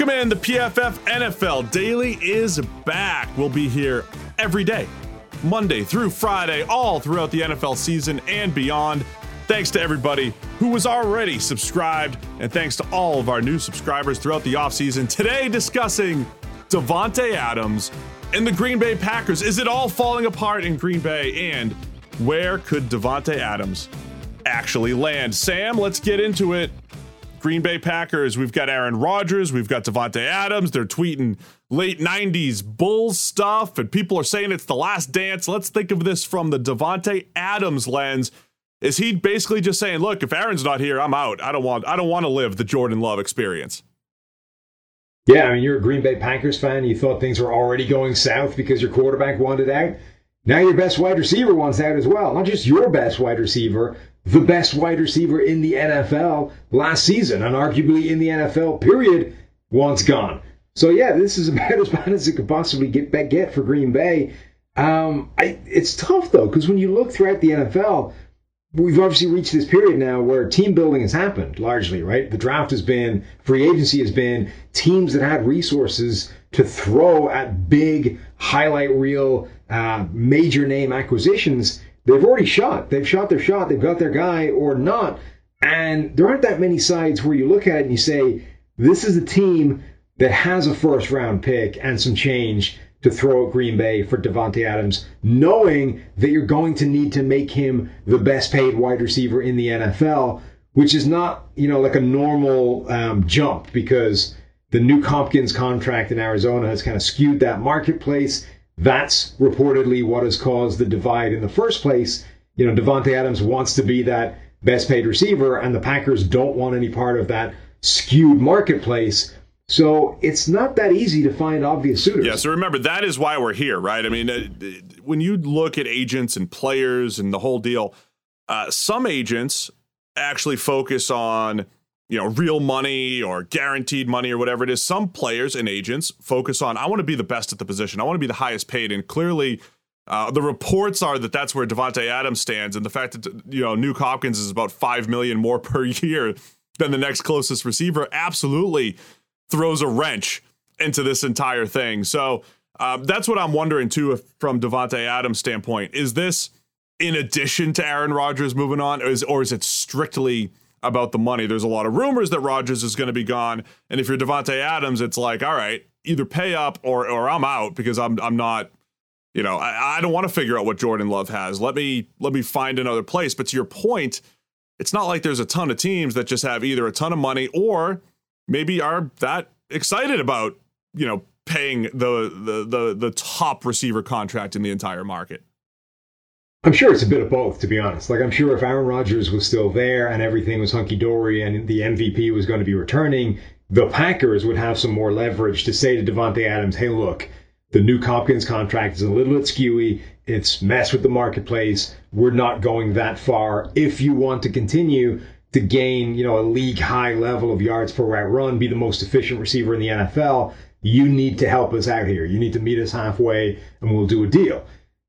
Welcome in. The PFF NFL Daily is back. We'll be here every day, Monday through Friday, all throughout the NFL season and beyond. Thanks to everybody who was already subscribed, and thanks to all of our new subscribers throughout the offseason. Today, discussing Davante Adams and the Green Bay Packers. Is it all falling apart in Green Bay? And where could Davante Adams actually land? Sam, let's get into it. Green Bay Packers, we've got Aaron Rodgers, we've got Davante Adams. They're tweeting late 90s Bulls stuff, and people are saying it's the last dance. Let's think of this from the Davante Adams lens. Is he basically just saying, look, if Aaron's not here, I'm out. I don't want I don't want to live the Jordan Love experience. Yeah, I mean you're a Green Bay Packers fan. You thought things were already going south because your quarterback wanted out. Now your best wide receiver wants out as well. Not just your best wide receiver, the best wide receiver in the NFL last season, and arguably in the NFL period, wants gone. So yeah, this is about as bad as it could possibly get get for Green Bay. Um, I, it's tough though because when you look throughout the NFL, we've obviously reached this period now where team building has happened largely, right? The draft has been, free agency has been, teams that had resources to throw at big highlight reel, uh, major name acquisitions. They've already shot. They've shot their shot. They've got their guy or not. And there aren't that many sides where you look at it and you say, this is a team that has a first round pick and some change to throw at Green Bay for Davante Adams, knowing that you're going to need to make him the best paid wide receiver in the NFL, which is not, you know, like a normal um, jump because the new Hopkins contract in Arizona has kind of skewed that marketplace. That's reportedly what has caused the divide in the first place. You know, Davante Adams wants to be that best paid receiver, and the Packers don't want any part of that skewed marketplace. So it's not that easy to find obvious suitors. Yeah, so remember, that is why we're here, right? I mean, uh, when you look at agents and players and the whole deal, uh, some agents actually focus on you know real money or guaranteed money or whatever it is some players and agents focus on i want to be the best at the position i want to be the highest paid and clearly uh, the reports are that that's where Davante Adams stands, and the fact that you know Nuk Hopkins is about five million more per year than the next closest receiver absolutely throws a wrench into this entire thing. So um, that's what I'm wondering too, if, from Davante Adams' standpoint. Is this in addition to Aaron Rodgers moving on, or is, or is it strictly about the money? There's a lot of rumors that Rodgers is going to be gone, and if you're Davante Adams, it's like, all right, either pay up or or I'm out because I'm I'm not. You know, I, I don't want to figure out what Jordan Love has. Let me let me find another place. But to your point, it's not like there's a ton of teams that just have either a ton of money or maybe are that excited about you know paying the the the, the top receiver contract in the entire market. I'm sure it's a bit of both, to be honest. Like, I'm sure if Aaron Rodgers was still there and everything was hunky dory and the MVP was going to be returning, the Packers would have some more leverage to say to Davante Adams, hey, look, the new Hopkins contract is a little bit skewy. It's messed with the marketplace. We're not going that far. If you want to continue, to gain, you know, a league high level of yards per route run, be the most efficient receiver in the NFL, you need to help us out here. You need to meet us halfway and we'll do a deal.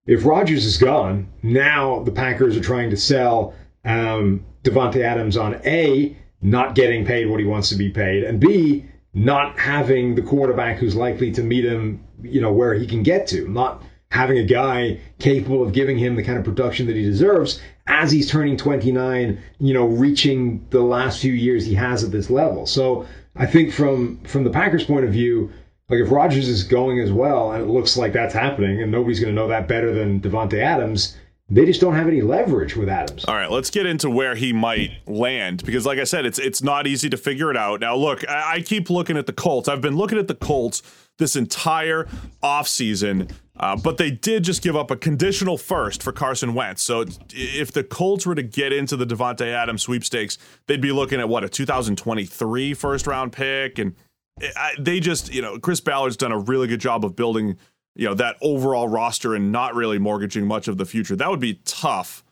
If Rodgers is gone, now the Packers are trying to sell um, Davante Adams on A, not getting paid what he wants to be paid, and B, not having the quarterback who's likely to meet him, you know, where he can get to, not having a guy capable of giving him the kind of production that he deserves as he's turning 29, you know, reaching the last few years he has at this level. So I think from from the Packers' point of view, like if Rodgers is going as well, and it looks like that's happening, and nobody's going to know that better than Davante Adams. They just don't have any leverage with Adams. All right, let's get into where he might land because, like I said, it's it's not easy to figure it out. Now, look, I, I keep looking at the Colts. I've been looking at the Colts this entire offseason uh, but they did just give up a conditional first for Carson Wentz. So if the Colts were to get into the Davante Adams sweepstakes, they'd be looking at what a 2023 first round pick, and I, they just you know Chris Ballard's done a really good job of building you know that overall roster and not really mortgaging much of the future. That would be tough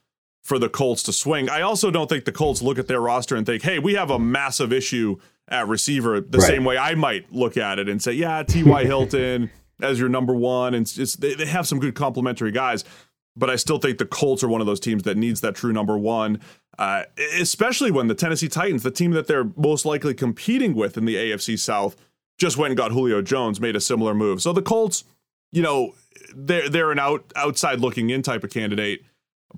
for the Colts to swing. I also don't think the Colts look at their roster and think, "Hey, we have a massive issue at receiver," the right. same way I might look at it and say, "Yeah, T.Y. Hilton." as your number one, and it's, they, they have some good complementary guys. But I still think the Colts are one of those teams that needs that true number one, uh, especially when the Tennessee Titans, the team that they're most likely competing with in the AFC South, just went and got Julio Jones, made a similar move. So the Colts, you know, they're they're an out outside looking in type of candidate.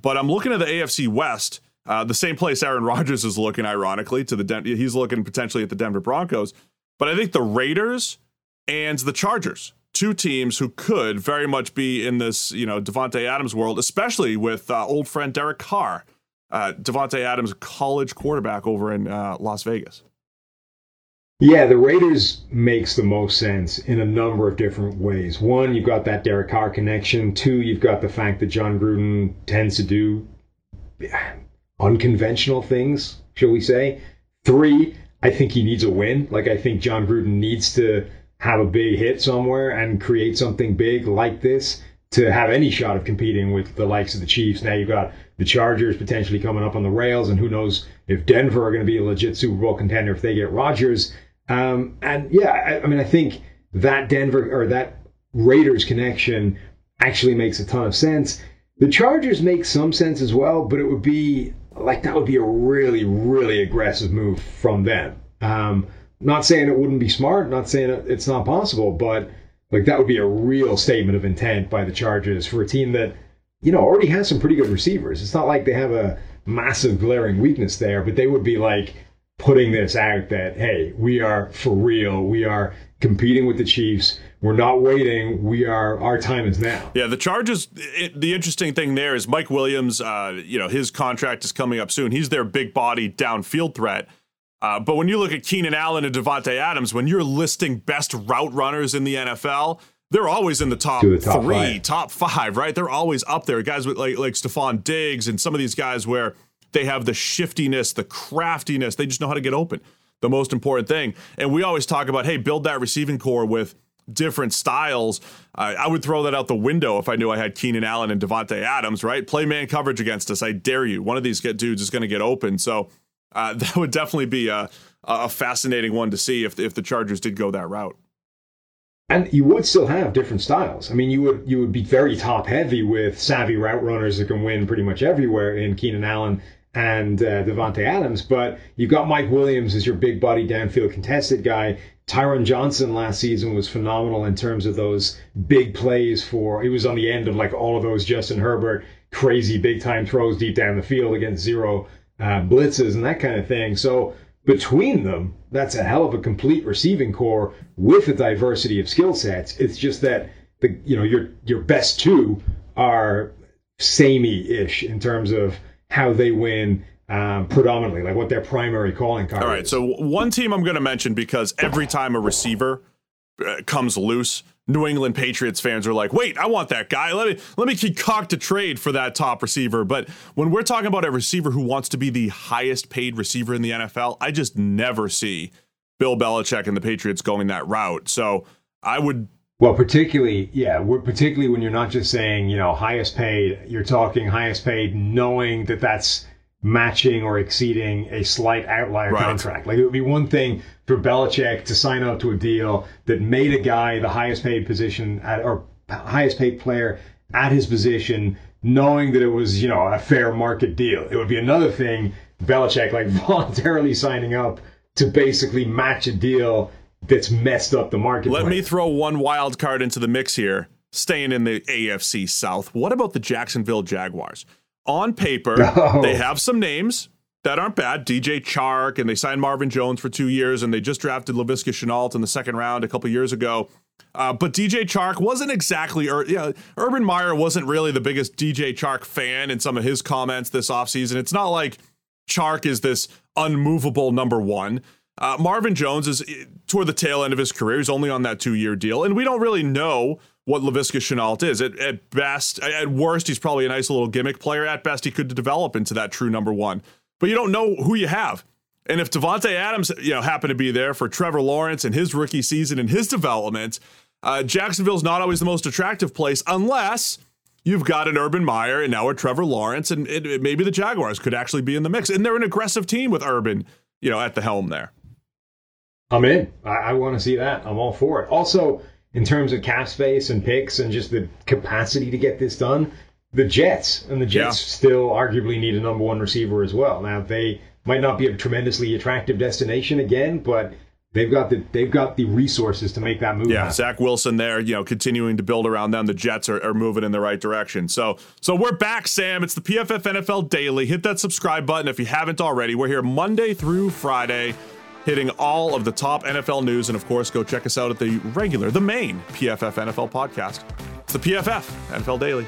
But I'm looking at the AFC West, uh, the same place Aaron Rodgers is looking, ironically, to the Den- he's looking potentially at the Denver Broncos. But I think the Raiders and the Chargers, two teams who could very much be in this, you know, Davante Adams world, especially with uh, old friend Derek Carr, uh, Davante Adams, college quarterback over in uh, Las Vegas. Yeah, the Raiders makes the most sense in a number of different ways. One, you've got that Derek Carr connection. Two, you've got the fact that Jon Gruden tends to do unconventional things, shall we say. Three, I think he needs a win. Like I think Jon Gruden needs to have a big hit somewhere and create something big like this to have any shot of competing with the likes of the Chiefs. Now you've got the Chargers potentially coming up on the rails, and who knows if Denver are going to be a legit Super Bowl contender if they get Rodgers. Um, and yeah, I, I, mean, I think that Denver or that Raiders connection actually makes a ton of sense. The Chargers make some sense as well, but it would be like that would be a really, really aggressive move from them. Um, not saying it wouldn't be smart, not saying it's not possible, but like that would be a real statement of intent by the Chargers for a team that you know already has some pretty good receivers. It's not like they have a massive glaring weakness there, but they would be like putting this out that, hey, we are for real. We are competing with the Chiefs. We're not waiting. We are. Our time is now. Yeah, the Chargers. It, the interesting thing there is Mike Williams. Uh, you know, his contract is coming up soon. He's their big body downfield threat. Uh, but when you look at Keenan Allen and Davante Adams, when you're listing best route runners in the NFL, they're always in the top, the top three, five. top five, right? They're always up there. Guys with like like Stefon Diggs and some of these guys where they have the shiftiness, the craftiness. They just know how to get open. The most important thing. And we always talk about, hey, build that receiving corps with different styles. Uh, I would throw that out the window if I knew I had Keenan Allen and Davante Adams, right? Play man coverage against us. I dare you. One of these get dudes is going to get open. So uh, that would definitely be a, a fascinating one to see if, if the Chargers did go that route. And you would still have different styles. I mean, you would you would be very top heavy with savvy route runners that can win pretty much everywhere in Keenan Allen and uh, Davante Adams, but you've got Mike Williams as your big body downfield contested guy. Tyron Johnson last season was phenomenal in terms of those big plays for. He was on the end of like all of those Justin Herbert crazy big time throws deep down the field against zero uh, blitzes and that kind of thing. So between them, that's a hell of a complete receiving corps with a diversity of skill sets. It's just that the you know your your best two are samey ish in terms of how they win um, predominantly, like what their primary calling card. All right, is. so one team I'm going to mention because every time a receiver uh, comes loose, New England Patriots fans are like, "Wait, I want that guy. Let me let me concoct a trade for that top receiver." But when we're talking about a receiver who wants to be the highest paid receiver in the NFL, I just never see Bill Belichick and the Patriots going that route. So I would well, particularly, yeah, particularly when you're not just saying, you know, highest paid, you're talking highest paid knowing that that's matching or exceeding a slight outlier right. contract. Like it would be one thing for Belichick to sign up to a deal that made a guy the highest paid position at, or highest paid player at his position, knowing that it was, you know, a fair market deal. It would be another thing, Belichick like voluntarily signing up to basically match a deal that's messed up the market. Let me throw one wild card into the mix here. Staying in the AFC South, what about the Jacksonville Jaguars? On paper, oh. they have some names that aren't bad. DJ Chark, and they signed Marvin Jones for two years, and they just drafted Laviska Shenault in the second round a couple years ago. Uh, but DJ Chark wasn't exactly, or yeah, Urban Meyer wasn't really the biggest DJ Chark fan in some of his comments this offseason. It's not like Chark is this unmovable number one. Uh, Marvin Jones is eh, toward the tail end of his career. He's only on that two year deal, and we don't really know what Laviska Shenault is. At, at best, at worst, he's probably a nice little gimmick player. At best, he could develop into that true number one. But you don't know who you have. And if Davante Adams, you know, happened to be there for Trevor Lawrence and his rookie season and his development, uh, Jacksonville's not always the most attractive place unless you've got an Urban Meyer and now a Trevor Lawrence, and it, it, maybe the Jaguars could actually be in the mix. And they're an aggressive team with Urban, you know, at the helm there. I'm in. I, I want to see that. I'm all for it. Also, in terms of cap space and picks and just the capacity to get this done, the Jets and the Jets yeah. still arguably need a number one receiver as well. Now they might not be a tremendously attractive destination again, but they've got the they've got the resources to make that move. Yeah, happen. Zach Wilson there, you know, continuing to build around them. The Jets are, are moving in the right direction. So so we're back, Sam. It's the PFF NFL Daily. Hit that subscribe button if you haven't already. We're here Monday through Friday, hitting all of the top NFL news, and of course, go check us out at the regular, the main PFF NFL podcast. It's the PFF NFL Daily.